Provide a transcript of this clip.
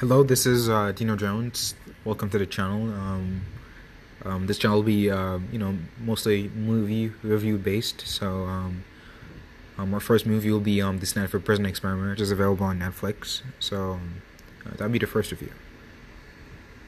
Hello, this is uh, Dino Jones. Welcome to the channel. Um, um, this channel will be, uh, you know, mostly movie review based. So, um, um our first movie will be um, The Stanford Prison Experiment, which is available on Netflix. So, um, uh, that'll be the first review.